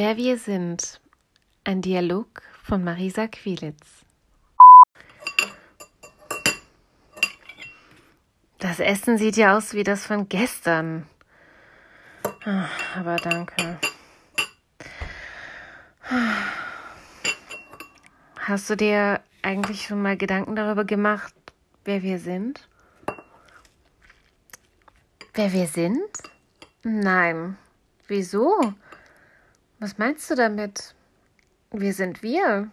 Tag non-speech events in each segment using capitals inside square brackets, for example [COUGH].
Wer wir sind. Ein Dialog von Marisa Quilitz. Das Essen sieht ja aus wie das von gestern. Ah, aber danke. Hast du dir eigentlich schon mal Gedanken darüber gemacht, wer wir sind? Wer wir sind? Nein. Wieso? Was meinst du damit? Wir sind wir.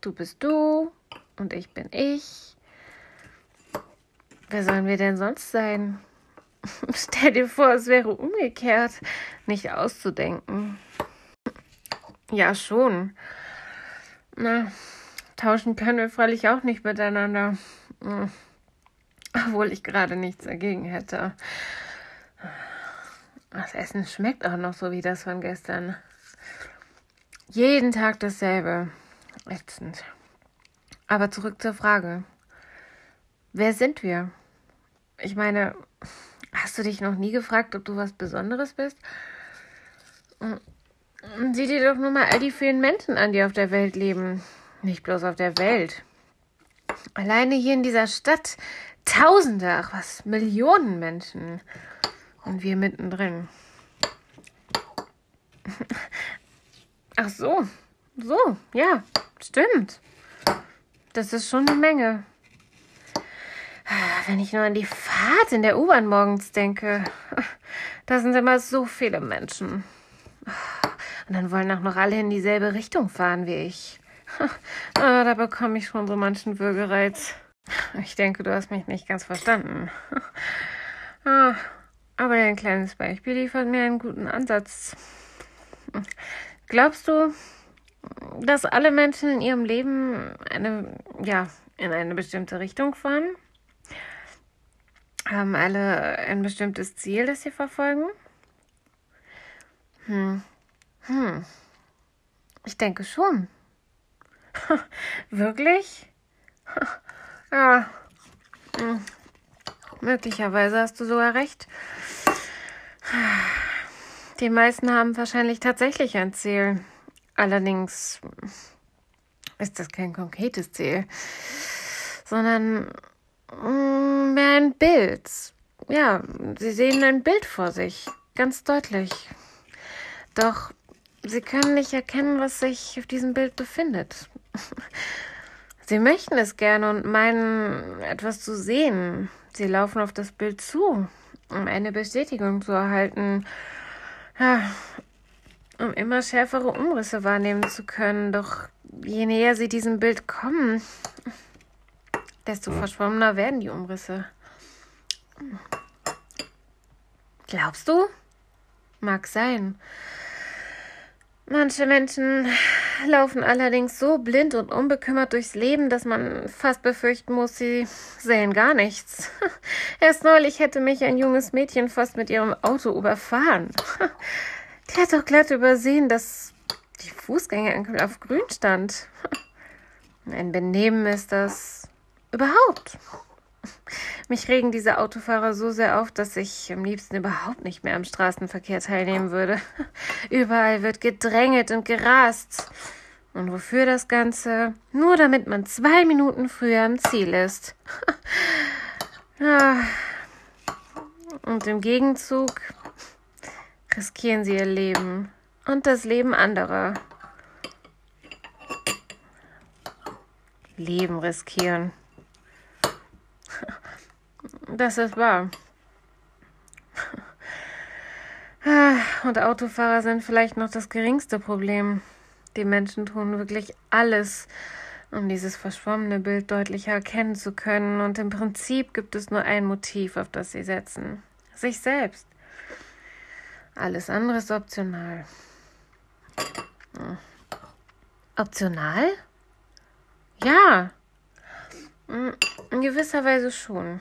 Du bist du und ich bin ich. Wer sollen wir denn sonst sein? [LAUGHS] Stell dir vor, es wäre umgekehrt. Nicht auszudenken. Ja, schon. Na, tauschen können wir freilich auch nicht miteinander. Hm. Obwohl ich gerade nichts dagegen hätte. Das Essen schmeckt auch noch so wie das von gestern. Jeden Tag dasselbe. Ätzend. Aber zurück zur Frage. Wer sind wir? Ich meine, hast du dich noch nie gefragt, ob du was Besonderes bist? Sieh dir doch nur mal all die vielen Menschen an, die auf der Welt leben. Nicht bloß auf der Welt. Alleine hier in dieser Stadt Tausende, ach was, Millionen Menschen. Und wir mittendrin. [LAUGHS] Ach so, so, ja, stimmt. Das ist schon eine Menge. Wenn ich nur an die Fahrt in der U-Bahn morgens denke, da sind immer so viele Menschen. Und dann wollen auch noch alle in dieselbe Richtung fahren wie ich. Ah, da bekomme ich schon so manchen Würgereiz. Ich denke, du hast mich nicht ganz verstanden. Ah, aber ein kleines Beispiel liefert mir einen guten Ansatz. Glaubst du, dass alle Menschen in ihrem Leben eine, ja, in eine bestimmte Richtung fahren? Haben alle ein bestimmtes Ziel, das sie verfolgen? Hm. Hm. Ich denke schon. [LAUGHS] Wirklich? ja. [LAUGHS] Hm. Möglicherweise hast du sogar recht. Die meisten haben wahrscheinlich tatsächlich ein Ziel. Allerdings ist das kein konkretes Ziel, sondern mm, mehr ein Bild. Ja, sie sehen ein Bild vor sich, ganz deutlich. Doch sie können nicht erkennen, was sich auf diesem Bild befindet. [LAUGHS] Sie möchten es gerne und meinen, etwas zu sehen. Sie laufen auf das Bild zu, um eine Bestätigung zu erhalten. Ja, um immer schärfere Umrisse wahrnehmen zu können. Doch je näher sie diesem Bild kommen, desto verschwommener werden die Umrisse. Glaubst du? Mag sein. Manche Menschen laufen allerdings so blind und unbekümmert durchs Leben, dass man fast befürchten muss, sie sehen gar nichts. [LAUGHS] Erst neulich hätte mich ein junges Mädchen fast mit ihrem Auto überfahren. [LAUGHS] Die hat doch glatt übersehen, dass die Fußgängerampel auf grün stand. [LAUGHS] Ein Benehmen ist das überhaupt. Mich regen diese Autofahrer so sehr auf, dass ich am liebsten überhaupt nicht mehr am Straßenverkehr teilnehmen würde. [LAUGHS] Überall wird gedrängelt und gerast. Und wofür das Ganze? Nur damit man zwei Minuten früher am Ziel ist. [LAUGHS] Ah. Und im Gegenzug riskieren sie ihr Leben und das Leben anderer. Leben riskieren. Das ist wahr. [LAUGHS] Und Autofahrer sind vielleicht noch das geringste Problem. Die Menschen tun wirklich alles, um dieses verschwommene Bild deutlicher erkennen zu können. Und im Prinzip gibt es nur ein Motiv, auf das sie setzen. Sich selbst. Alles andere ist optional. Optional? Ja. In gewisser Weise schon.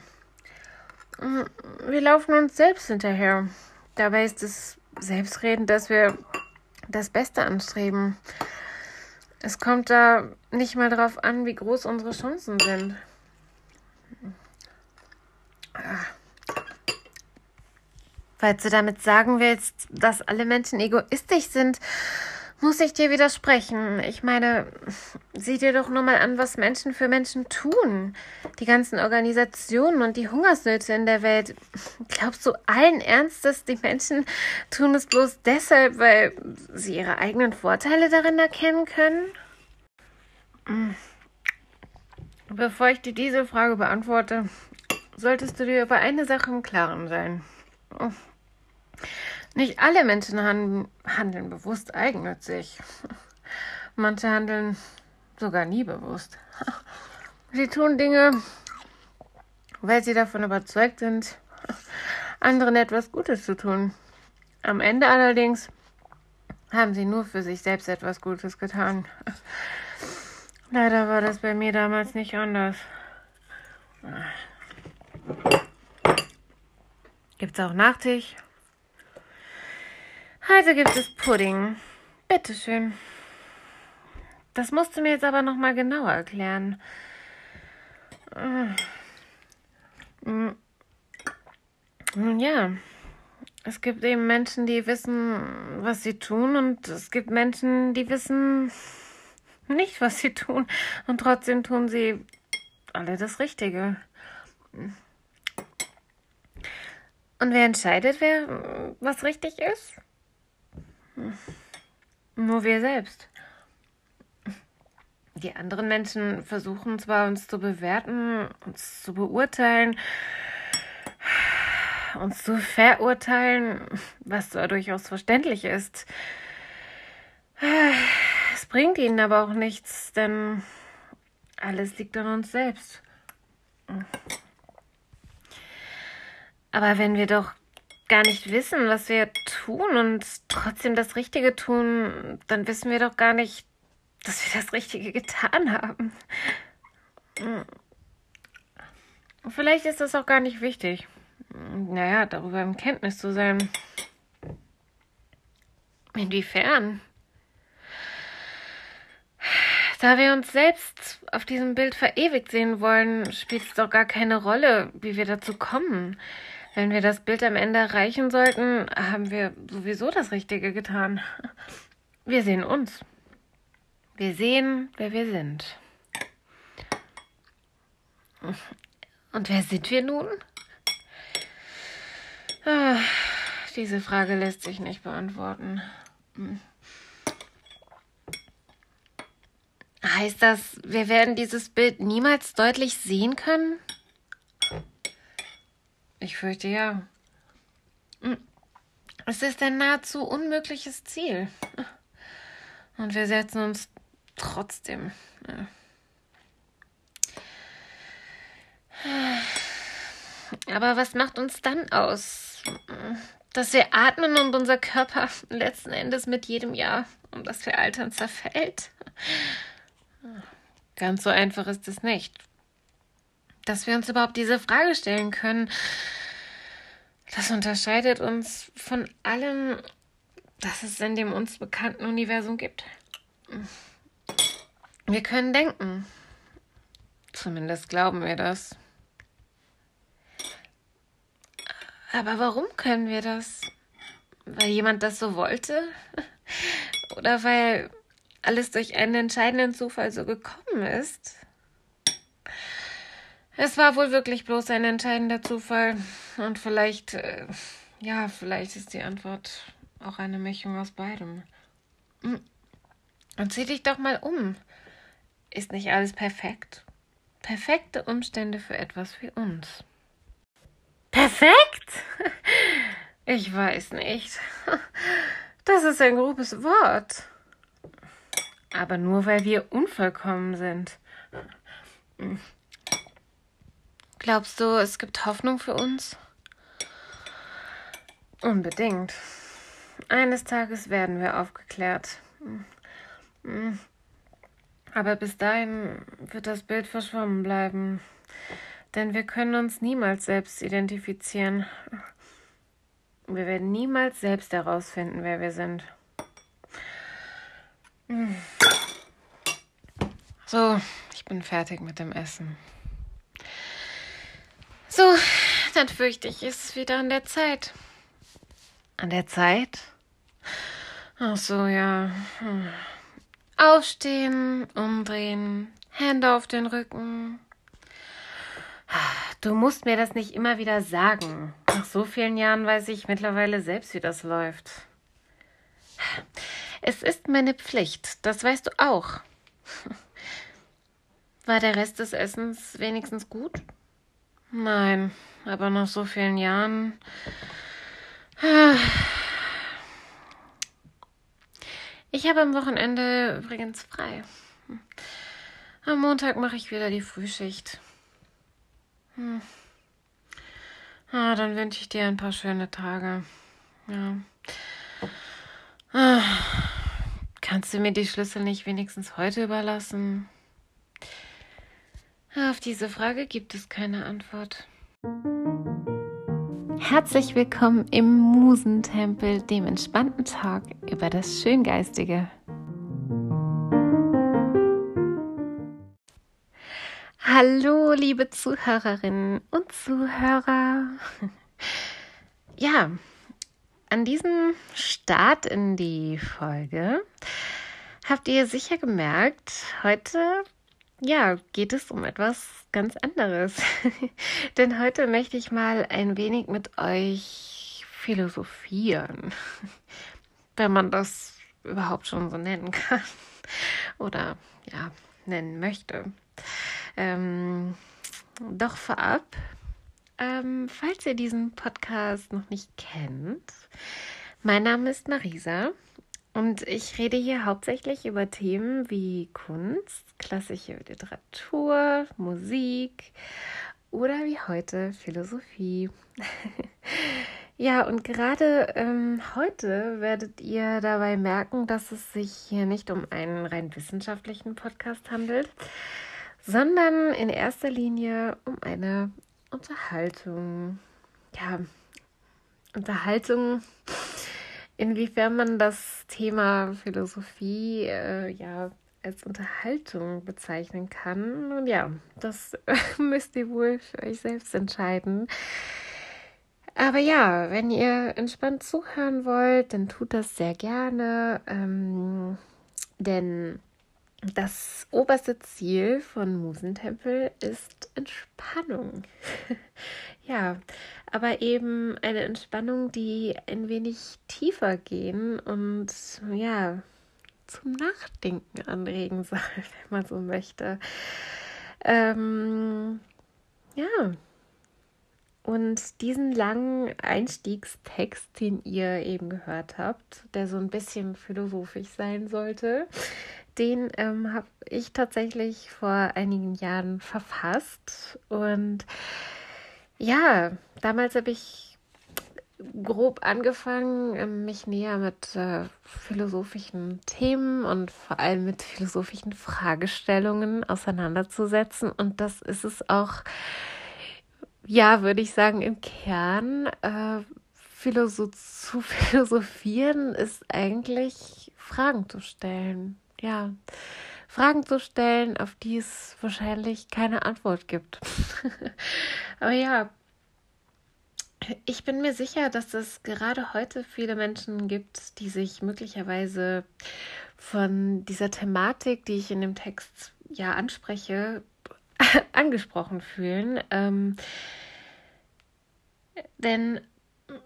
Wir laufen uns selbst hinterher. Dabei ist es selbstredend, dass wir das Beste anstreben. Es kommt da nicht mal darauf an, wie groß unsere Chancen sind. Falls du damit sagen willst, dass alle Menschen egoistisch sind muss ich dir widersprechen. Ich meine, sieh dir doch nur mal an, was Menschen für Menschen tun. Die ganzen Organisationen und die Hungersnöte in der Welt. Glaubst du allen Ernstes, die Menschen tun es bloß deshalb, weil sie ihre eigenen Vorteile darin erkennen können? Hm. Bevor ich dir diese Frage beantworte, solltest du dir über eine Sache im Klaren sein. Nicht alle Menschen handeln, handeln bewusst eigennützig. Manche handeln sogar nie bewusst. Sie tun Dinge, weil sie davon überzeugt sind, anderen etwas Gutes zu tun. Am Ende allerdings haben sie nur für sich selbst etwas Gutes getan. Leider war das bei mir damals nicht anders. Gibt's auch Nachtisch? Heute gibt es Pudding. Bitteschön. Das musst du mir jetzt aber nochmal genauer erklären. Nun ja, es gibt eben Menschen, die wissen, was sie tun, und es gibt Menschen, die wissen nicht, was sie tun, und trotzdem tun sie alle das Richtige. Und wer entscheidet, wer was richtig ist? Nur wir selbst. Die anderen Menschen versuchen zwar uns zu bewerten, uns zu beurteilen, uns zu verurteilen, was zwar durchaus verständlich ist. Es bringt ihnen aber auch nichts, denn alles liegt an uns selbst. Aber wenn wir doch gar nicht wissen, was wir tun und trotzdem das Richtige tun, dann wissen wir doch gar nicht, dass wir das Richtige getan haben. Vielleicht ist das auch gar nicht wichtig. Naja, darüber im Kenntnis zu sein. Inwiefern? Da wir uns selbst auf diesem Bild verewigt sehen wollen, spielt es doch gar keine Rolle, wie wir dazu kommen. Wenn wir das Bild am Ende erreichen sollten, haben wir sowieso das Richtige getan. Wir sehen uns. Wir sehen, wer wir sind. Und wer sind wir nun? Ah, diese Frage lässt sich nicht beantworten. Heißt das, wir werden dieses Bild niemals deutlich sehen können? Ich fürchte ja. Hm. Es ist ein nahezu unmögliches Ziel. Und wir setzen uns trotzdem. Aber was macht uns dann aus? Dass wir atmen und unser Körper letzten Endes mit jedem Jahr, um das wir altern, zerfällt? Ganz so einfach ist es nicht dass wir uns überhaupt diese Frage stellen können. Das unterscheidet uns von allem, das es in dem uns bekannten Universum gibt. Wir können denken. Zumindest glauben wir das. Aber warum können wir das? Weil jemand das so wollte? [LAUGHS] Oder weil alles durch einen entscheidenden Zufall so gekommen ist? Es war wohl wirklich bloß ein entscheidender Zufall. Und vielleicht, äh, ja, vielleicht ist die Antwort auch eine Mischung aus beidem. Hm. Und sieh dich doch mal um. Ist nicht alles perfekt? Perfekte Umstände für etwas wie uns. Perfekt? [LAUGHS] Ich weiß nicht. [LAUGHS] Das ist ein grobes Wort. Aber nur weil wir unvollkommen sind. Glaubst du, es gibt Hoffnung für uns? Unbedingt. Eines Tages werden wir aufgeklärt. Aber bis dahin wird das Bild verschwommen bleiben. Denn wir können uns niemals selbst identifizieren. Wir werden niemals selbst herausfinden, wer wir sind. So, ich bin fertig mit dem Essen. So, dann fürchte ich, ist es wieder an der Zeit. An der Zeit? Ach so, ja. Hm. Aufstehen, umdrehen, Hände auf den Rücken. Du musst mir das nicht immer wieder sagen. Nach so vielen Jahren weiß ich mittlerweile selbst, wie das läuft. Es ist meine Pflicht, das weißt du auch. War der Rest des Essens wenigstens gut? Nein, aber nach so vielen Jahren. Ich habe am Wochenende übrigens frei. Am Montag mache ich wieder die Frühschicht. Hm. Ah, dann wünsche ich dir ein paar schöne Tage. Ja. Ah. Kannst du mir die Schlüssel nicht wenigstens heute überlassen? Auf diese Frage gibt es keine Antwort. Herzlich willkommen im Musentempel, dem entspannten Talk über das Schöngeistige. Hallo, liebe Zuhörerinnen und Zuhörer. Ja, an diesem Start in die Folge habt ihr sicher gemerkt, heute ja, geht es um etwas ganz anderes. [LAUGHS] Denn heute möchte ich mal ein wenig mit euch philosophieren, [LAUGHS] wenn man das überhaupt schon so nennen kann [LAUGHS] oder ja, nennen möchte. Ähm, doch vorab, ähm, falls ihr diesen Podcast noch nicht kennt, mein Name ist Marisa und ich rede hier hauptsächlich über Themen wie Kunst, klassische Literatur, Musik oder wie heute Philosophie. [LAUGHS] ja, und gerade ähm, heute werdet ihr dabei merken, dass es sich hier nicht um einen rein wissenschaftlichen Podcast handelt, sondern in erster Linie um eine Unterhaltung. Ja, Unterhaltung, inwiefern man das Thema Philosophie äh, ja als Unterhaltung bezeichnen kann. Und ja, das [LAUGHS] müsst ihr wohl für euch selbst entscheiden. Aber ja, wenn ihr entspannt zuhören wollt, dann tut das sehr gerne. Ähm, denn das oberste Ziel von Musentempel ist Entspannung. [LAUGHS] ja, aber eben eine Entspannung, die ein wenig tiefer gehen und ja, zum Nachdenken anregen [LAUGHS] soll, wenn man so möchte. Ähm, ja. Und diesen langen Einstiegstext, den ihr eben gehört habt, der so ein bisschen philosophisch sein sollte, den ähm, habe ich tatsächlich vor einigen Jahren verfasst. Und ja, damals habe ich grob angefangen, ähm, mich näher mit äh, philosophischen Themen und vor allem mit philosophischen Fragestellungen auseinanderzusetzen. Und das ist es auch, ja, würde ich sagen, im Kern. Äh, Philosoph zu philosophieren ist eigentlich Fragen zu stellen ja, Fragen zu stellen, auf die es wahrscheinlich keine Antwort gibt. [LAUGHS] Aber ja, ich bin mir sicher, dass es gerade heute viele Menschen gibt, die sich möglicherweise von dieser Thematik, die ich in dem Text ja anspreche, [LAUGHS] angesprochen fühlen. Ähm, denn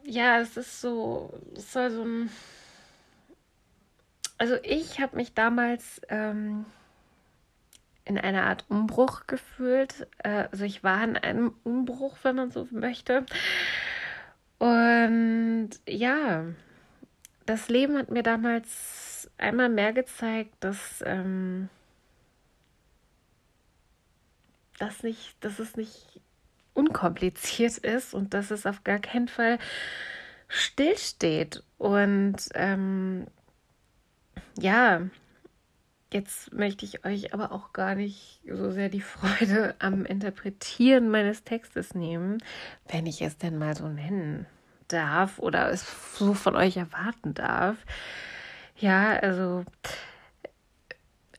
ja, es ist so, es soll so ein also ich habe mich damals ähm, in einer Art Umbruch gefühlt. Äh, also ich war in einem Umbruch, wenn man so möchte. Und ja, das Leben hat mir damals einmal mehr gezeigt, dass, ähm, dass, nicht, dass es nicht unkompliziert ist und dass es auf gar keinen Fall stillsteht. Und ähm, ja, jetzt möchte ich euch aber auch gar nicht so sehr die Freude am Interpretieren meines Textes nehmen, wenn ich es denn mal so nennen darf oder es so von euch erwarten darf. Ja, also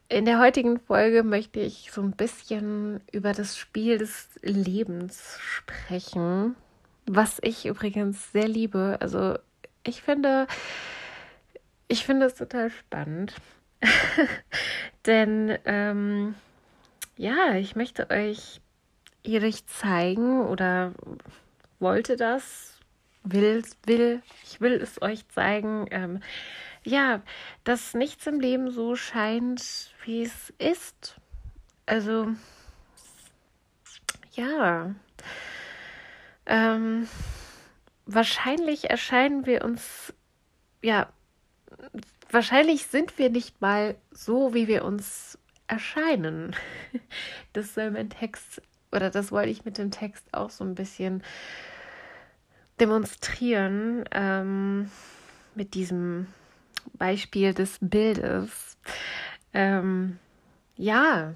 in der heutigen Folge möchte ich so ein bisschen über das Spiel des Lebens sprechen, was ich übrigens sehr liebe. Also ich finde, ich finde es total spannend, [LAUGHS] denn ähm, ja, ich möchte euch ehrlich zeigen oder wollte das, will, will, ich will es euch zeigen, ähm, ja, dass nichts im Leben so scheint, wie es ist. Also, ja, ähm, wahrscheinlich erscheinen wir uns, ja, wahrscheinlich sind wir nicht mal so, wie wir uns erscheinen. Das soll mein Text, oder das wollte ich mit dem Text auch so ein bisschen demonstrieren, ähm, mit diesem Beispiel des Bildes. Ähm, ja,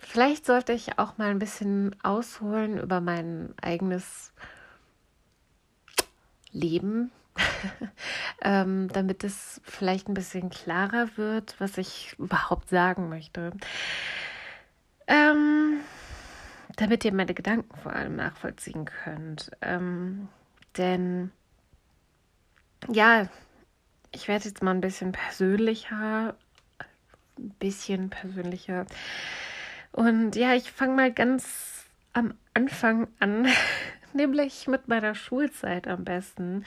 vielleicht sollte ich auch mal ein bisschen ausholen über mein eigenes Leben, [LAUGHS] ähm, damit es vielleicht ein bisschen klarer wird, was ich überhaupt sagen möchte. Ähm, damit ihr meine Gedanken vor allem nachvollziehen könnt. Ähm, denn ja, ich werde jetzt mal ein bisschen persönlicher, ein bisschen persönlicher. Und ja, ich fange mal ganz am Anfang an, [LAUGHS] nämlich mit meiner Schulzeit am besten.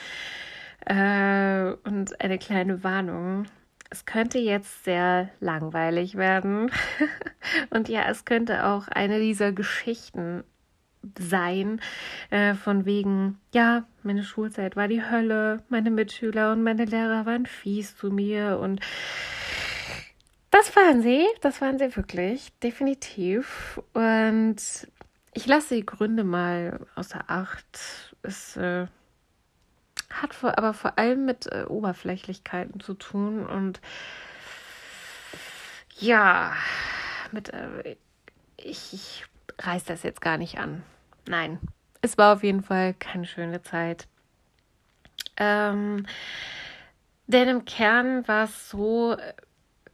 Äh, und eine kleine Warnung. Es könnte jetzt sehr langweilig werden. [LAUGHS] und ja, es könnte auch eine dieser Geschichten sein, äh, von wegen, ja, meine Schulzeit war die Hölle, meine Mitschüler und meine Lehrer waren fies zu mir und das waren sie, das waren sie wirklich, definitiv. Und ich lasse die Gründe mal außer Acht. Es äh, hat vor, aber vor allem mit äh, Oberflächlichkeiten zu tun und ja, mit äh, ich, ich reiß das jetzt gar nicht an. Nein, es war auf jeden Fall keine schöne Zeit. Ähm, denn im Kern war es so,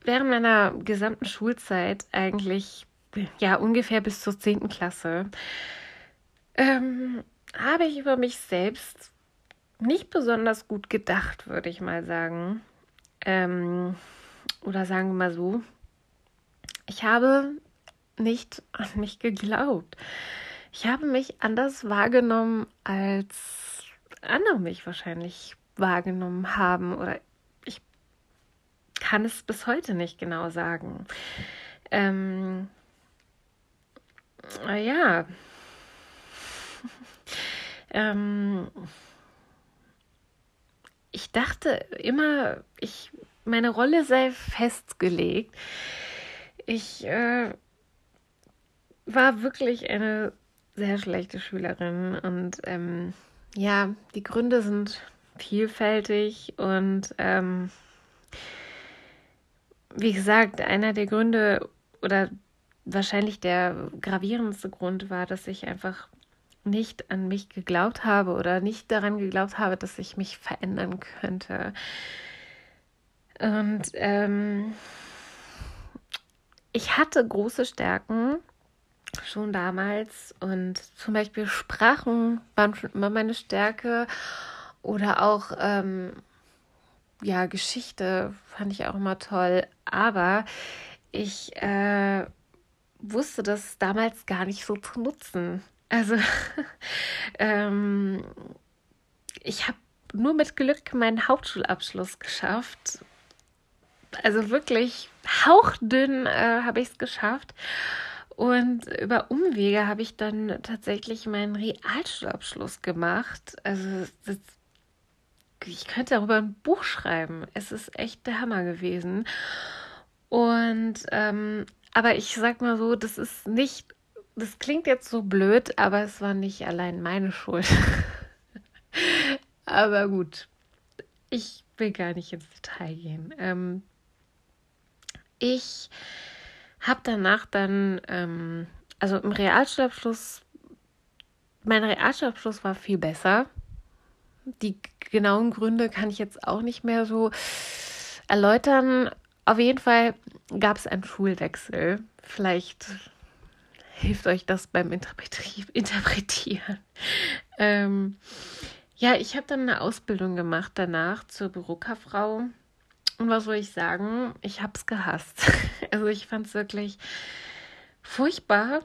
während meiner gesamten Schulzeit eigentlich, ja, ungefähr bis zur 10. Klasse, ähm, habe ich über mich selbst nicht besonders gut gedacht, würde ich mal sagen. Ähm, oder sagen wir mal so, ich habe nicht an mich geglaubt. Ich habe mich anders wahrgenommen, als andere mich wahrscheinlich wahrgenommen haben. Oder ich kann es bis heute nicht genau sagen. Ähm, ja. [LAUGHS] ähm, dachte immer, ich, meine Rolle sei festgelegt. Ich äh, war wirklich eine sehr schlechte Schülerin und ähm, ja, die Gründe sind vielfältig und ähm, wie gesagt, einer der Gründe oder wahrscheinlich der gravierendste Grund war, dass ich einfach nicht an mich geglaubt habe oder nicht daran geglaubt habe, dass ich mich verändern könnte. Und ähm, ich hatte große Stärken schon damals und zum Beispiel Sprachen waren schon immer meine Stärke oder auch ähm, ja Geschichte fand ich auch immer toll, aber ich äh, wusste das damals gar nicht so zu nutzen. Also [LAUGHS] ähm, ich habe nur mit Glück meinen Hauptschulabschluss geschafft. Also wirklich hauchdünn äh, habe ich es geschafft. Und über Umwege habe ich dann tatsächlich meinen Realschulabschluss gemacht. Also das, ich könnte darüber ein Buch schreiben. Es ist echt der Hammer gewesen. Und ähm, aber ich sag mal so, das ist nicht, das klingt jetzt so blöd, aber es war nicht allein meine Schuld. [LAUGHS] aber gut, ich will gar nicht ins Detail gehen. Ähm, ich habe danach dann, ähm, also im Realschulabschluss, mein Realschulabschluss war viel besser. Die genauen Gründe kann ich jetzt auch nicht mehr so erläutern. Auf jeden Fall gab es einen Schulwechsel. Vielleicht hilft euch das beim Interpretieren. [LAUGHS] Ähm, ja, ich habe dann eine Ausbildung gemacht danach zur Bürokauffrau Und was soll ich sagen? Ich habe es gehasst. [LAUGHS] Also ich fand es wirklich furchtbar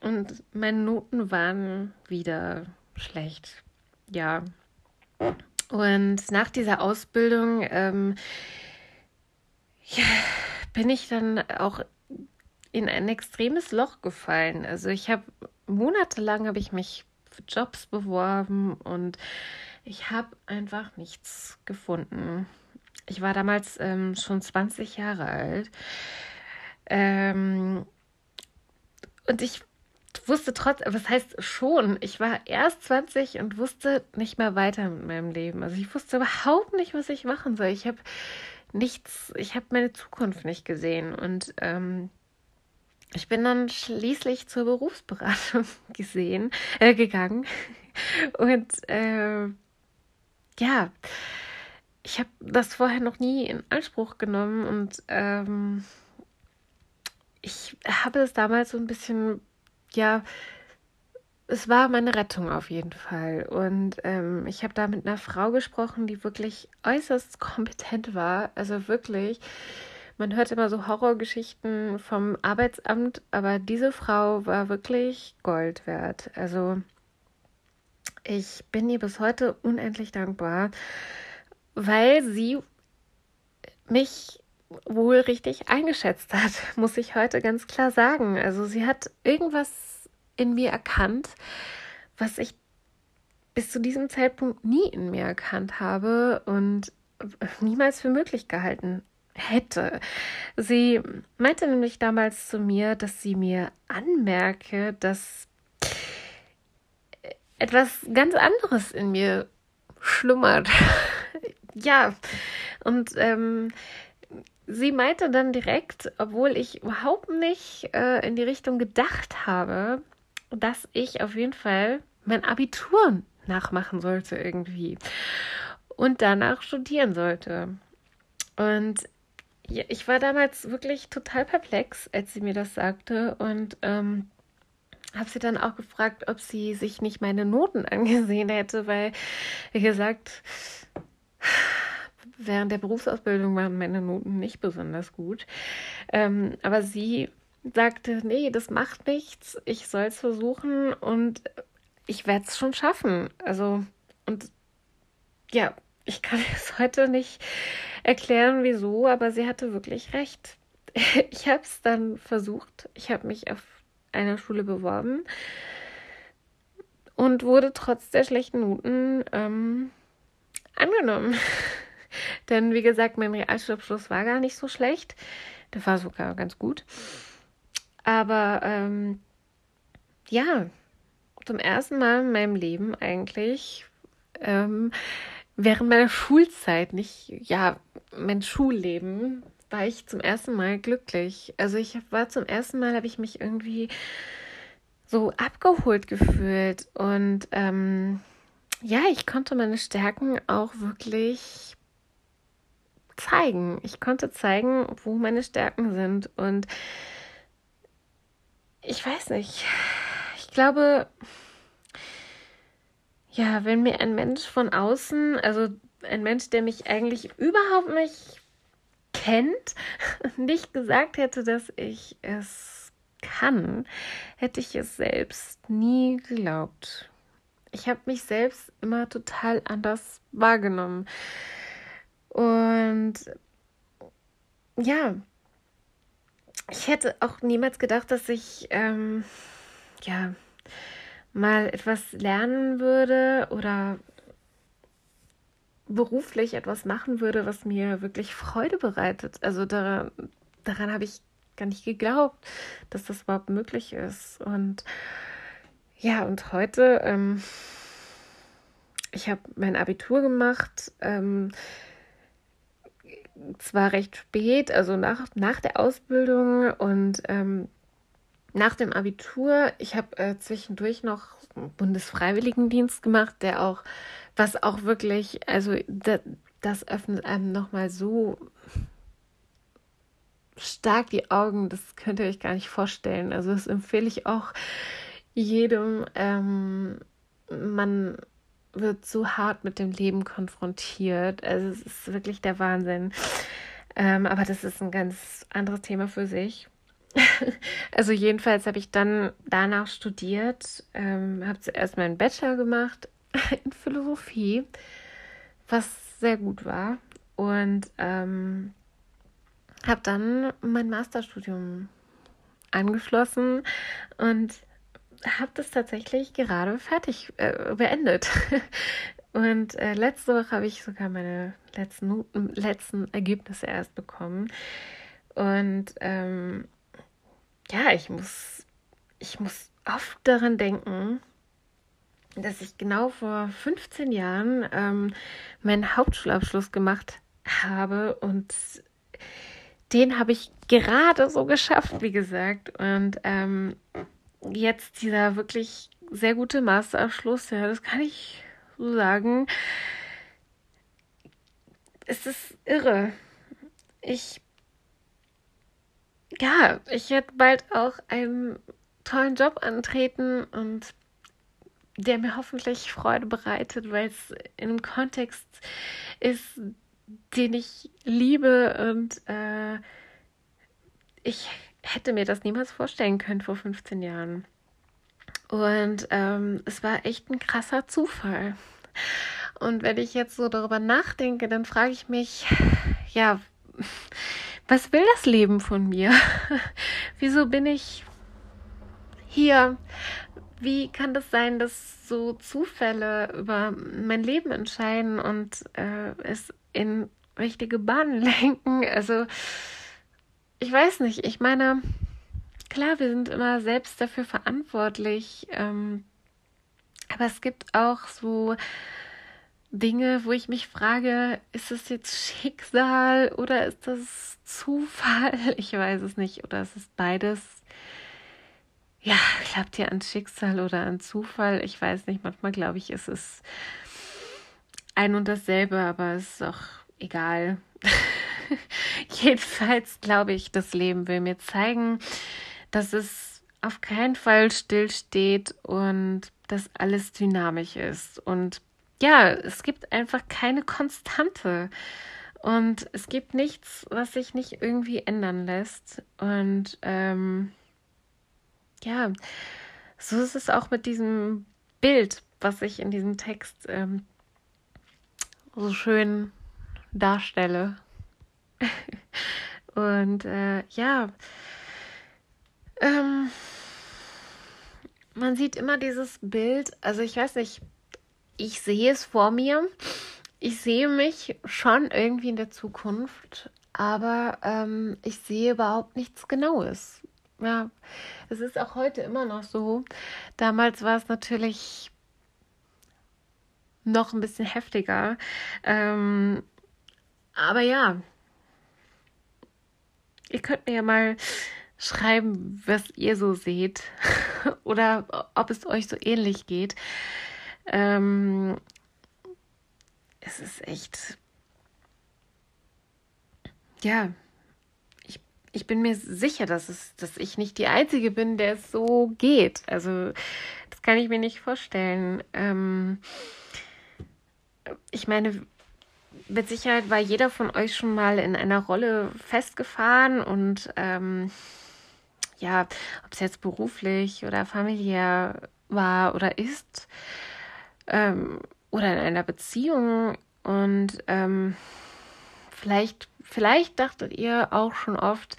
und meine Noten waren wieder schlecht. Ja. Und nach dieser Ausbildung ähm, ja, bin ich dann auch in ein extremes Loch gefallen. Also ich habe monatelang habe ich mich für Jobs beworben und ich habe einfach nichts gefunden. Ich war damals ähm, schon 20 Jahre alt. Ähm, und ich wusste trotzdem, was heißt schon, ich war erst 20 und wusste nicht mehr weiter mit meinem Leben. Also ich wusste überhaupt nicht, was ich machen soll. Ich habe nichts, ich habe meine Zukunft nicht gesehen. Und ähm, ich bin dann schließlich zur Berufsberatung [LAUGHS] gesehen, äh, gegangen. [LAUGHS] Und äh, ja, ich habe das vorher noch nie in Anspruch genommen und ähm, ich habe es damals so ein bisschen, ja, es war meine Rettung auf jeden Fall. Und ähm, ich habe da mit einer Frau gesprochen, die wirklich äußerst kompetent war. Also wirklich, man hört immer so Horrorgeschichten vom Arbeitsamt, aber diese Frau war wirklich Gold wert. Also ich bin ihr bis heute unendlich dankbar, weil sie mich wohl richtig eingeschätzt hat, [LAUGHS] muss ich heute ganz klar sagen. Also sie hat irgendwas in mir erkannt, was ich bis zu diesem Zeitpunkt nie in mir erkannt habe und niemals für möglich gehalten hätte. Sie meinte nämlich damals zu mir, dass sie mir anmerke, dass etwas ganz anderes in mir schlummert. [LAUGHS] ja, und ähm, sie meinte dann direkt, obwohl ich überhaupt nicht äh, in die Richtung gedacht habe, dass ich auf jeden Fall mein Abitur nachmachen sollte irgendwie und danach studieren sollte. Und ja, ich war damals wirklich total perplex, als sie mir das sagte und ähm, habe sie dann auch gefragt, ob sie sich nicht meine Noten [LAUGHS] angesehen hätte, weil, wie gesagt, während der Berufsausbildung waren meine Noten nicht besonders gut. Ähm, aber sie sagte, nee, das macht nichts, ich soll es versuchen und ich werde es schon schaffen. Also, und ja, ich kann [LAUGHS] es heute nicht erklären, wieso, aber sie hatte wirklich recht. [LAUGHS] Ich habe es dann versucht. Ich habe mich auf einer Schule beworben und wurde trotz der schlechten Noten ähm, angenommen. [LAUGHS] Denn wie gesagt, mein Realschulabschluss war gar nicht so schlecht. Der war sogar ganz gut. Aber ähm, ja, zum ersten Mal in meinem Leben eigentlich ähm, während meiner Schulzeit, nicht, ja, mein Schulleben, war ich zum ersten Mal glücklich. Also ich war zum ersten Mal, habe ich mich irgendwie so abgeholt gefühlt und ähm, ja, ich konnte meine Stärken auch wirklich zeigen. Ich konnte zeigen, wo meine Stärken sind und ich weiß nicht. Ich glaube, ja, wenn mir ein Mensch von außen, also ein Mensch, der mich eigentlich überhaupt nicht kennt, [LAUGHS] nicht gesagt hätte, dass ich es kann, hätte ich es selbst nie geglaubt. Ich habe mich selbst immer total anders wahrgenommen. Und ja, ich hätte auch niemals gedacht, dass ich ähm, ja mal etwas lernen würde oder beruflich etwas machen würde, was mir wirklich Freude bereitet. Also daran, daran habe ich gar nicht geglaubt, dass das überhaupt möglich ist. Und ja, und heute, ähm, ich habe mein Abitur gemacht, ähm, zwar recht spät, also nach, nach der Ausbildung und ähm, nach dem Abitur, ich habe äh, zwischendurch noch Bundesfreiwilligendienst gemacht, der auch, was auch wirklich, also das, das öffnet einem nochmal so stark die Augen, das könnt ihr euch gar nicht vorstellen. Also das empfehle ich auch jedem. Ähm, man wird so hart mit dem Leben konfrontiert. Also es ist wirklich der Wahnsinn. Ähm, aber das ist ein ganz anderes Thema für sich. [LAUGHS] also jedenfalls habe ich dann danach studiert, ähm, habe zuerst meinen Bachelor gemacht [LAUGHS] in Philosophie, was sehr gut war. Und ähm, habe dann mein Masterstudium angeschlossen und habe das tatsächlich gerade fertig äh, beendet. [LAUGHS] Und äh, letzte Woche habe ich sogar meine letzten, letzten Ergebnisse erst bekommen. Und ähm, ja, ich muss, ich muss oft daran denken, dass ich genau vor 15 Jahren ähm, meinen Hauptschulabschluss gemacht habe und den habe ich gerade so geschafft, wie gesagt. Und ähm, jetzt dieser wirklich sehr gute Masterabschluss, ja, das kann ich so sagen. Es ist irre. Ich, ja, ich werde bald auch einen tollen Job antreten und der mir hoffentlich Freude bereitet, weil es in einem Kontext ist, den ich liebe und äh, ich hätte mir das niemals vorstellen können vor 15 Jahren. Und ähm, es war echt ein krasser Zufall. Und wenn ich jetzt so darüber nachdenke, dann frage ich mich, ja, was will das Leben von mir? [LAUGHS] Wieso bin ich hier? Wie kann das sein, dass so Zufälle über mein Leben entscheiden und äh, es in richtige Bahnen [LAUGHS] lenken? Also, ich weiß nicht. Ich meine, klar, wir sind immer selbst dafür verantwortlich. Ähm, aber es gibt auch so Dinge, wo ich mich frage, ist es jetzt Schicksal oder ist das Zufall? [LAUGHS] Ich weiß es nicht. Oder ist es beides? Ja, glaubt ihr an Schicksal oder an Zufall? Ich weiß nicht. Manchmal glaube ich, ist es ein und dasselbe, aber es ist auch egal. [LAUGHS] Jedenfalls glaube ich, das Leben will mir zeigen, dass es auf keinen Fall stillsteht und dass alles dynamisch ist. Und ja, es gibt einfach keine Konstante. Und es gibt nichts, was sich nicht irgendwie ändern lässt. Und ähm, ja, so ist es auch mit diesem Bild, was ich in diesem Text ähm, so schön darstelle. [LAUGHS] Und äh, ja, ähm, man sieht immer dieses Bild, also ich weiß nicht, ich sehe es vor mir. Ich sehe mich schon irgendwie in der Zukunft, aber ähm, ich sehe überhaupt nichts Genaues. Ja, es ist auch heute immer noch so. Damals war es natürlich noch ein bisschen heftiger. Ähm, aber ja, ihr könnt mir ja mal schreiben, was ihr so seht [LAUGHS] oder ob es euch so ähnlich geht. Ähm, es ist echt, ja, ich, ich bin mir sicher, dass, es, dass ich nicht die Einzige bin, der es so geht. Also das kann ich mir nicht vorstellen. Ähm, ich meine, mit Sicherheit war jeder von euch schon mal in einer Rolle festgefahren und ähm, ja, ob es jetzt beruflich oder familiär war oder ist ähm, oder in einer Beziehung. Und ähm, vielleicht, vielleicht dachtet ihr auch schon oft,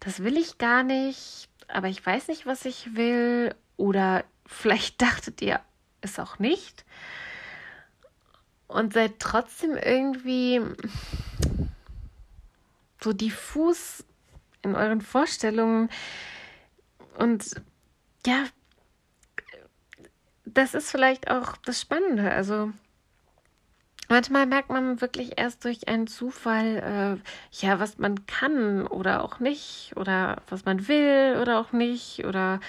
das will ich gar nicht, aber ich weiß nicht, was ich will. Oder vielleicht [LAUGHS] dachtet ihr es auch nicht. Und seid trotzdem irgendwie so diffus in euren Vorstellungen. Und ja, das ist vielleicht auch das Spannende. Also manchmal merkt man wirklich erst durch einen Zufall, äh, ja, was man kann oder auch nicht, oder was man will oder auch nicht, oder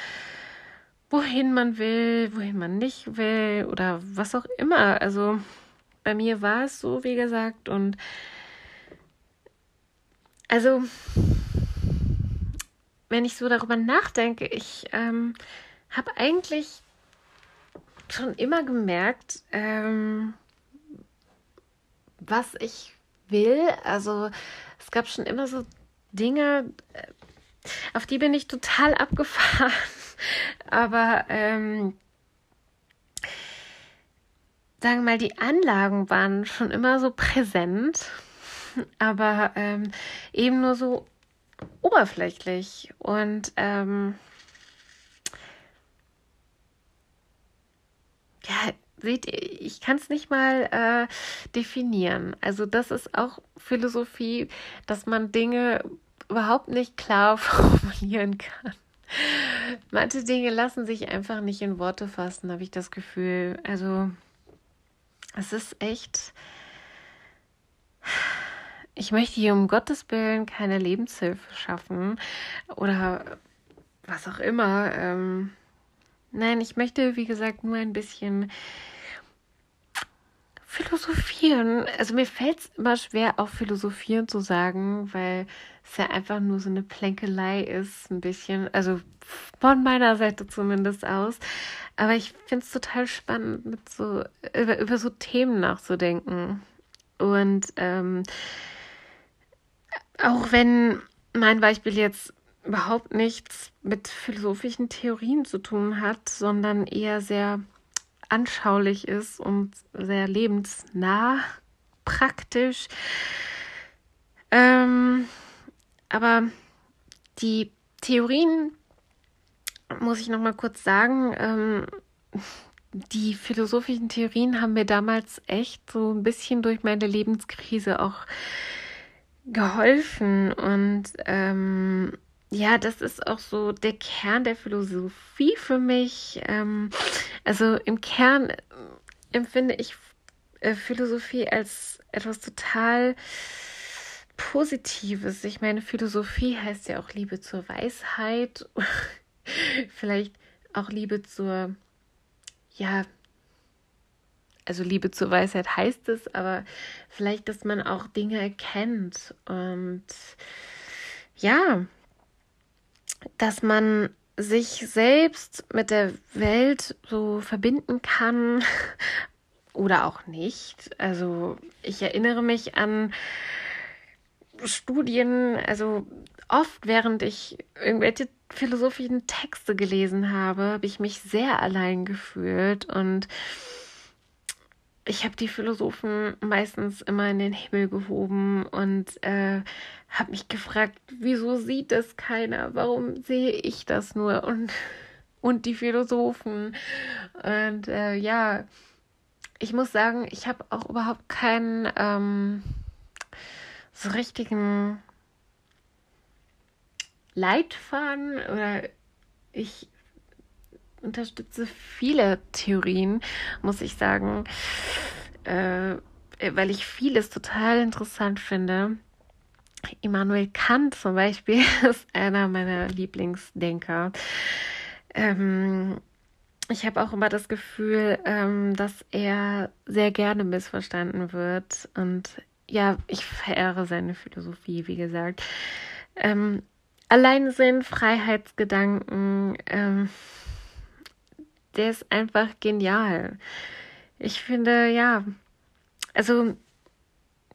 wohin man will, wohin man nicht will, oder was auch immer. Also bei mir war es so, wie gesagt, und also wenn ich so darüber nachdenke, ich ähm, habe eigentlich schon immer gemerkt, ähm, was ich will. Also es gab schon immer so Dinge, äh, auf die bin ich total abgefahren. [LAUGHS] Aber ähm, sagen wir mal, die Anlagen waren schon immer so präsent, aber ähm, eben nur so oberflächlich. Und ähm, ja, seht ihr, ich kann es nicht mal äh, definieren. Also das ist auch Philosophie, dass man Dinge überhaupt nicht klar [LAUGHS] formulieren kann. Manche Dinge lassen sich einfach nicht in Worte fassen, habe ich das Gefühl. Also es ist echt. Ich möchte hier um Gottes Willen keine Lebenshilfe schaffen oder was auch immer. Ähm, nein, ich möchte, wie gesagt, nur ein bisschen philosophieren. Also mir fällt es immer schwer, auch philosophieren zu sagen, weil es ja einfach nur so eine Plänkelei ist, ein bisschen. Also von meiner Seite zumindest aus. Aber ich finde es total spannend, mit so, über, über so Themen nachzudenken. Und ähm, auch wenn mein Beispiel jetzt überhaupt nichts mit philosophischen Theorien zu tun hat, sondern eher sehr anschaulich ist und sehr lebensnah, praktisch. Ähm, aber die Theorien, muss ich noch mal kurz sagen, ähm, die philosophischen Theorien haben mir damals echt so ein bisschen durch meine Lebenskrise auch geholfen und ähm, ja, das ist auch so der Kern der Philosophie für mich. Ähm, also im Kern äh, empfinde ich äh, Philosophie als etwas total Positives. Ich meine, Philosophie heißt ja auch Liebe zur Weisheit, [LAUGHS] vielleicht auch Liebe zur, ja, also Liebe zur Weisheit heißt es, aber vielleicht, dass man auch Dinge erkennt und ja, dass man sich selbst mit der Welt so verbinden kann [LAUGHS] oder auch nicht. Also ich erinnere mich an Studien, also oft während ich irgendwelche philosophischen Texte gelesen habe, habe ich mich sehr allein gefühlt und ich habe die Philosophen meistens immer in den Himmel gehoben und äh, habe mich gefragt, wieso sieht das keiner? Warum sehe ich das nur? Und, [LAUGHS] und die Philosophen. Und äh, ja, ich muss sagen, ich habe auch überhaupt keinen ähm, so richtigen Leitfaden oder ich unterstütze viele Theorien, muss ich sagen, äh, weil ich vieles total interessant finde. Immanuel Kant zum Beispiel [LAUGHS] ist einer meiner Lieblingsdenker. Ähm, ich habe auch immer das Gefühl, ähm, dass er sehr gerne missverstanden wird. Und ja, ich verehre seine Philosophie, wie gesagt. Ähm, Alleinsinn, Freiheitsgedanken, ähm, der ist einfach genial. Ich finde, ja, also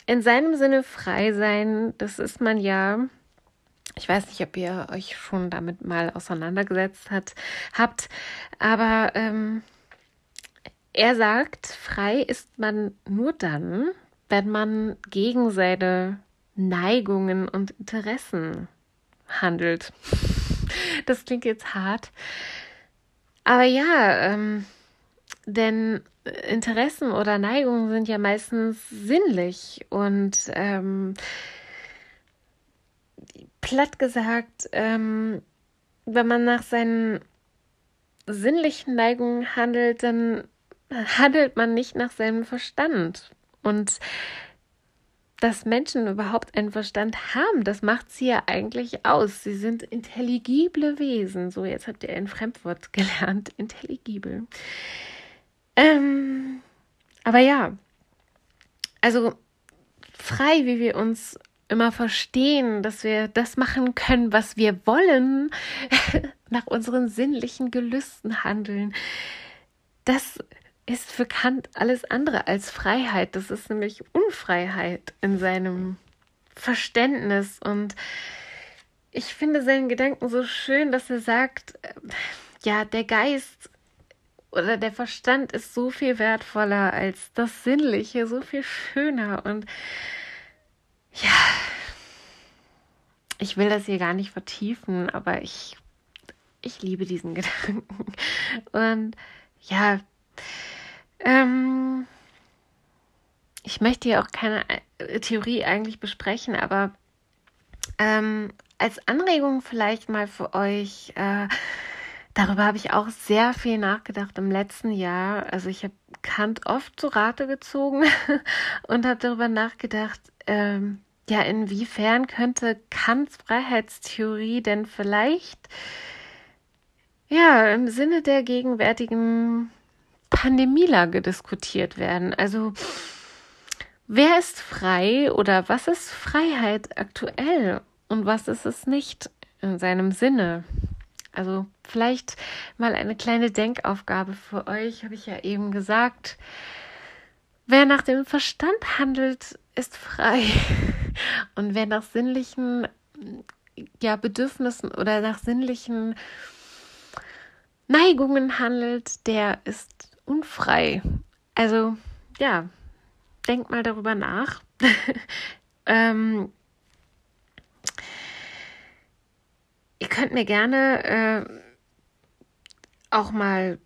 in seinem Sinne frei sein, das ist man ja. Ich weiß nicht, ob ihr euch schon damit mal auseinandergesetzt hat, habt, aber ähm, er sagt, frei ist man nur dann, wenn man gegen seine Neigungen und Interessen handelt. Das klingt jetzt hart, aber ja, ähm, denn Interessen oder Neigungen sind ja meistens sinnlich und ähm, platt gesagt, ähm, wenn man nach seinen sinnlichen Neigungen handelt, dann handelt man nicht nach seinem Verstand. Und dass Menschen überhaupt einen Verstand haben, das macht sie ja eigentlich aus. Sie sind intelligible Wesen. So, jetzt habt ihr ein Fremdwort gelernt. Intelligibel. Ähm, aber ja, also frei, wie wir uns immer verstehen, dass wir das machen können, was wir wollen, [LAUGHS] nach unseren sinnlichen Gelüsten handeln. das ist für Kant alles andere als Freiheit. Das ist nämlich Unfreiheit in seinem Verständnis. Und ich finde seinen Gedanken so schön, dass er sagt, äh, ja, der Geist oder der Verstand ist so viel wertvoller als das Sinnliche, so viel schöner. Und ja, ich will das hier gar nicht vertiefen, aber ich, ich liebe diesen [LAUGHS] Gedanken. Und ja, ähm, ich möchte hier auch keine äh, Theorie eigentlich besprechen, aber ähm, als Anregung vielleicht mal für euch, äh, darüber habe ich auch sehr viel nachgedacht im letzten Jahr. Also ich habe Kant oft zu Rate gezogen [LAUGHS] und habe darüber nachgedacht, ähm, ja, inwiefern könnte Kants Freiheitstheorie denn vielleicht ja im Sinne der gegenwärtigen Pandemielage diskutiert werden. Also wer ist frei oder was ist Freiheit aktuell und was ist es nicht in seinem Sinne? Also vielleicht mal eine kleine Denkaufgabe für euch, habe ich ja eben gesagt. Wer nach dem Verstand handelt, ist frei. [LAUGHS] Und wer nach sinnlichen ja, Bedürfnissen oder nach sinnlichen Neigungen handelt, der ist unfrei. Also ja, denkt mal darüber nach. [LAUGHS] ähm, ihr könnt mir gerne äh, auch mal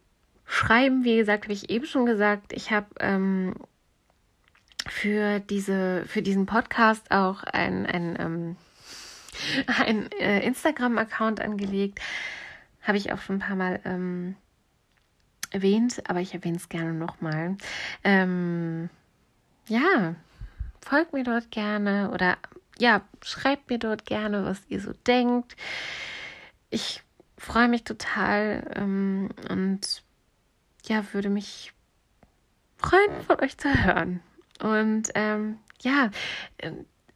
schreiben. Wie gesagt, habe ich eben schon gesagt, ich habe ähm, für diese für diesen Podcast auch ein, ein, ähm, [LAUGHS] ein äh, Instagram-Account angelegt. Habe ich auch schon ein paar Mal ähm, erwähnt, aber ich erwähne es gerne nochmal. Ähm, ja, folgt mir dort gerne oder ja, schreibt mir dort gerne, was ihr so denkt. Ich freue mich total ähm, und ja, würde mich freuen, von euch zu hören. Und ähm, ja, äh,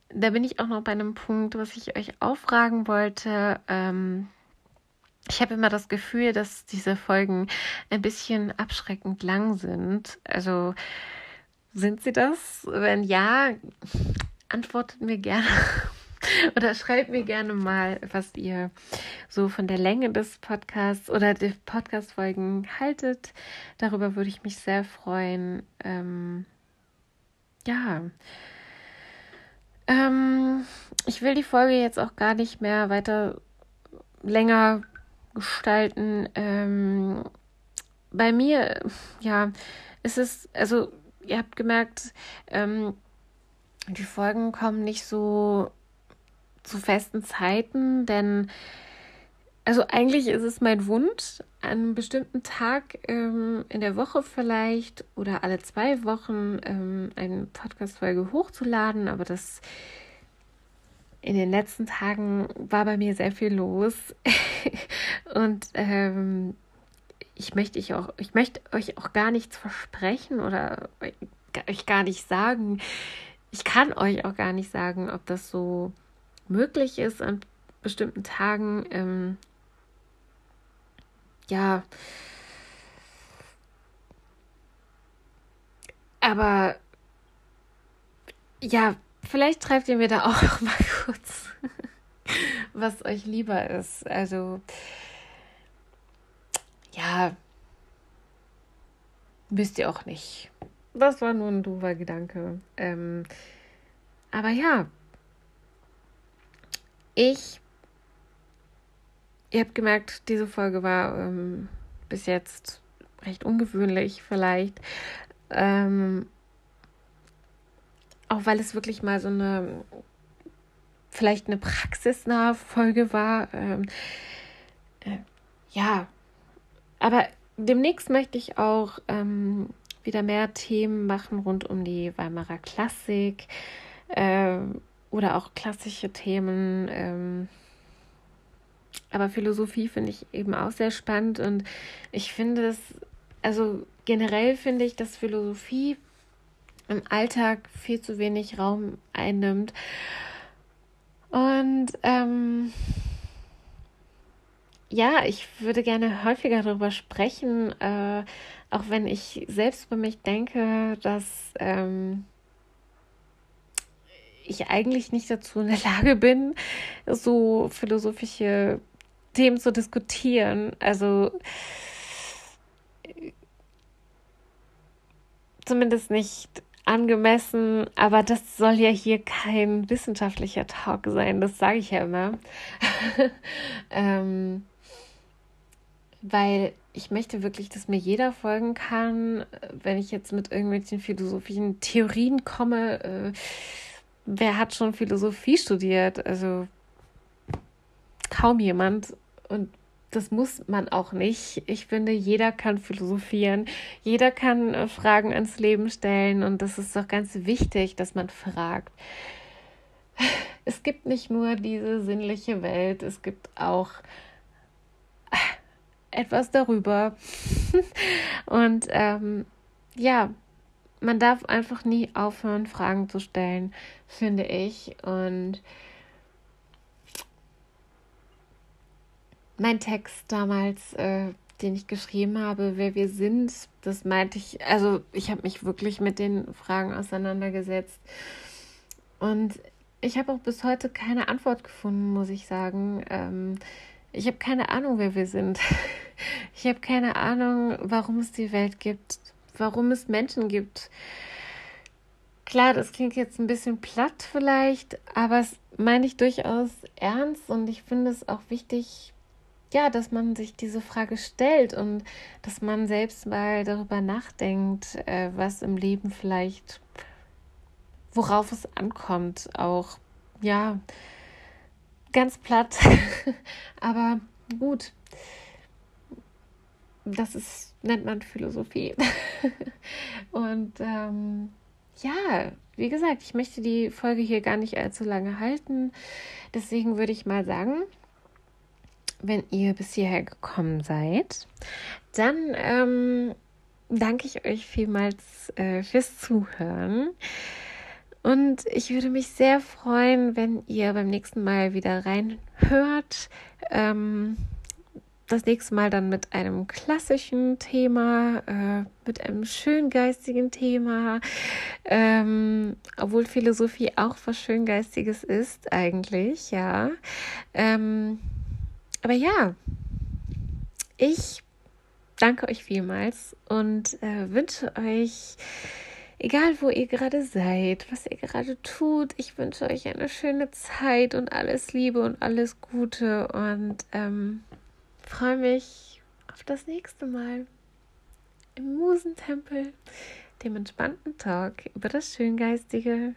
da bin ich auch noch bei einem Punkt, was ich euch auffragen wollte. Ähm, ich habe immer das Gefühl, dass diese Folgen ein bisschen abschreckend lang sind. Also sind sie das? Wenn ja, antwortet mir gerne [LAUGHS] oder schreibt mir gerne mal, was ihr so von der Länge des Podcasts oder der Podcast-Folgen haltet. Darüber würde ich mich sehr freuen. Ähm, ja. Ähm, ich will die Folge jetzt auch gar nicht mehr weiter länger gestalten. Ähm, bei mir, ja, ist es, also ihr habt gemerkt, ähm, die Folgen kommen nicht so zu festen Zeiten, denn also eigentlich ist es mein Wunsch, an einem bestimmten Tag ähm, in der Woche vielleicht oder alle zwei Wochen ähm, eine Podcast-Folge hochzuladen, aber das in den letzten Tagen war bei mir sehr viel los [LAUGHS] und ähm, ich möchte ich auch, ich möchte euch auch gar nichts versprechen oder euch gar nicht sagen. Ich kann euch auch gar nicht sagen, ob das so möglich ist an bestimmten Tagen. Ähm, ja. Aber ja, vielleicht schreibt ihr mir da auch [LAUGHS] noch mal kurz, was euch lieber ist. Also ja, wisst ihr auch nicht. Das war nur ein doofer Gedanke. Ähm, aber ja, ich Ihr habt gemerkt, diese Folge war ähm, bis jetzt recht ungewöhnlich vielleicht. Ähm, auch weil es wirklich mal so eine, vielleicht eine praxisnahe Folge war. Ähm, äh, ja, aber demnächst möchte ich auch ähm, wieder mehr Themen machen rund um die Weimarer Klassik äh, oder auch klassische Themen ähm, aber Philosophie finde ich eben auch sehr spannend und ich finde es, also generell finde ich, dass Philosophie im Alltag viel zu wenig Raum einnimmt. Und ähm, ja, ich würde gerne häufiger darüber sprechen, äh, auch wenn ich selbst bei mich denke, dass ähm, ich eigentlich nicht dazu in der [LAUGHS] Lage bin, so philosophische Themen zu diskutieren. Also zumindest nicht angemessen, aber das soll ja hier kein wissenschaftlicher Talk sein, das sage ich ja immer. [LAUGHS] ähm, weil ich möchte wirklich, dass mir jeder folgen kann, wenn ich jetzt mit irgendwelchen philosophischen Theorien komme. Äh, wer hat schon Philosophie studiert? Also kaum jemand. Und das muss man auch nicht. Ich finde, jeder kann philosophieren, jeder kann äh, Fragen ans Leben stellen und das ist doch ganz wichtig, dass man fragt. Es gibt nicht nur diese sinnliche Welt, es gibt auch äh, etwas darüber. [LAUGHS] und ähm, ja, man darf einfach nie aufhören, Fragen zu stellen, finde ich. Und mein Text damals, äh, den ich geschrieben habe, wer wir sind, das meinte ich, also ich habe mich wirklich mit den Fragen auseinandergesetzt. Und ich habe auch bis heute keine Antwort gefunden, muss ich sagen. Ähm, ich habe keine Ahnung, wer wir sind. [LAUGHS] Ich habe keine Ahnung, warum es die Welt gibt, warum es Menschen gibt. Klar, das klingt jetzt ein bisschen platt vielleicht, aber es meine ich durchaus ernst und ich finde es auch wichtig, ja, dass man sich diese Frage stellt und dass man selbst mal darüber nachdenkt, äh, was im Leben vielleicht, worauf es ankommt, auch, ja, ganz platt, [LAUGHS] aber gut. Das ist, nennt man Philosophie. [LAUGHS] und ähm, ja, wie gesagt, ich möchte die Folge hier gar nicht allzu lange halten. Deswegen würde ich mal sagen, wenn ihr bis hierher gekommen seid, dann ähm, danke ich euch vielmals äh, fürs Zuhören. Und ich würde mich sehr freuen, wenn ihr beim nächsten Mal wieder reinhört. Ähm, das nächste Mal dann mit einem klassischen Thema, äh, mit einem schöngeistigen Thema, ähm, obwohl Philosophie auch was Schöngeistiges ist eigentlich, ja. Ähm, aber ja, ich danke euch vielmals und äh, wünsche euch, egal wo ihr gerade seid, was ihr gerade tut, ich wünsche euch eine schöne Zeit und alles Liebe und alles Gute und ähm, freue mich auf das nächste Mal im Musentempel, dem entspannten Talk über das Schöngeistige.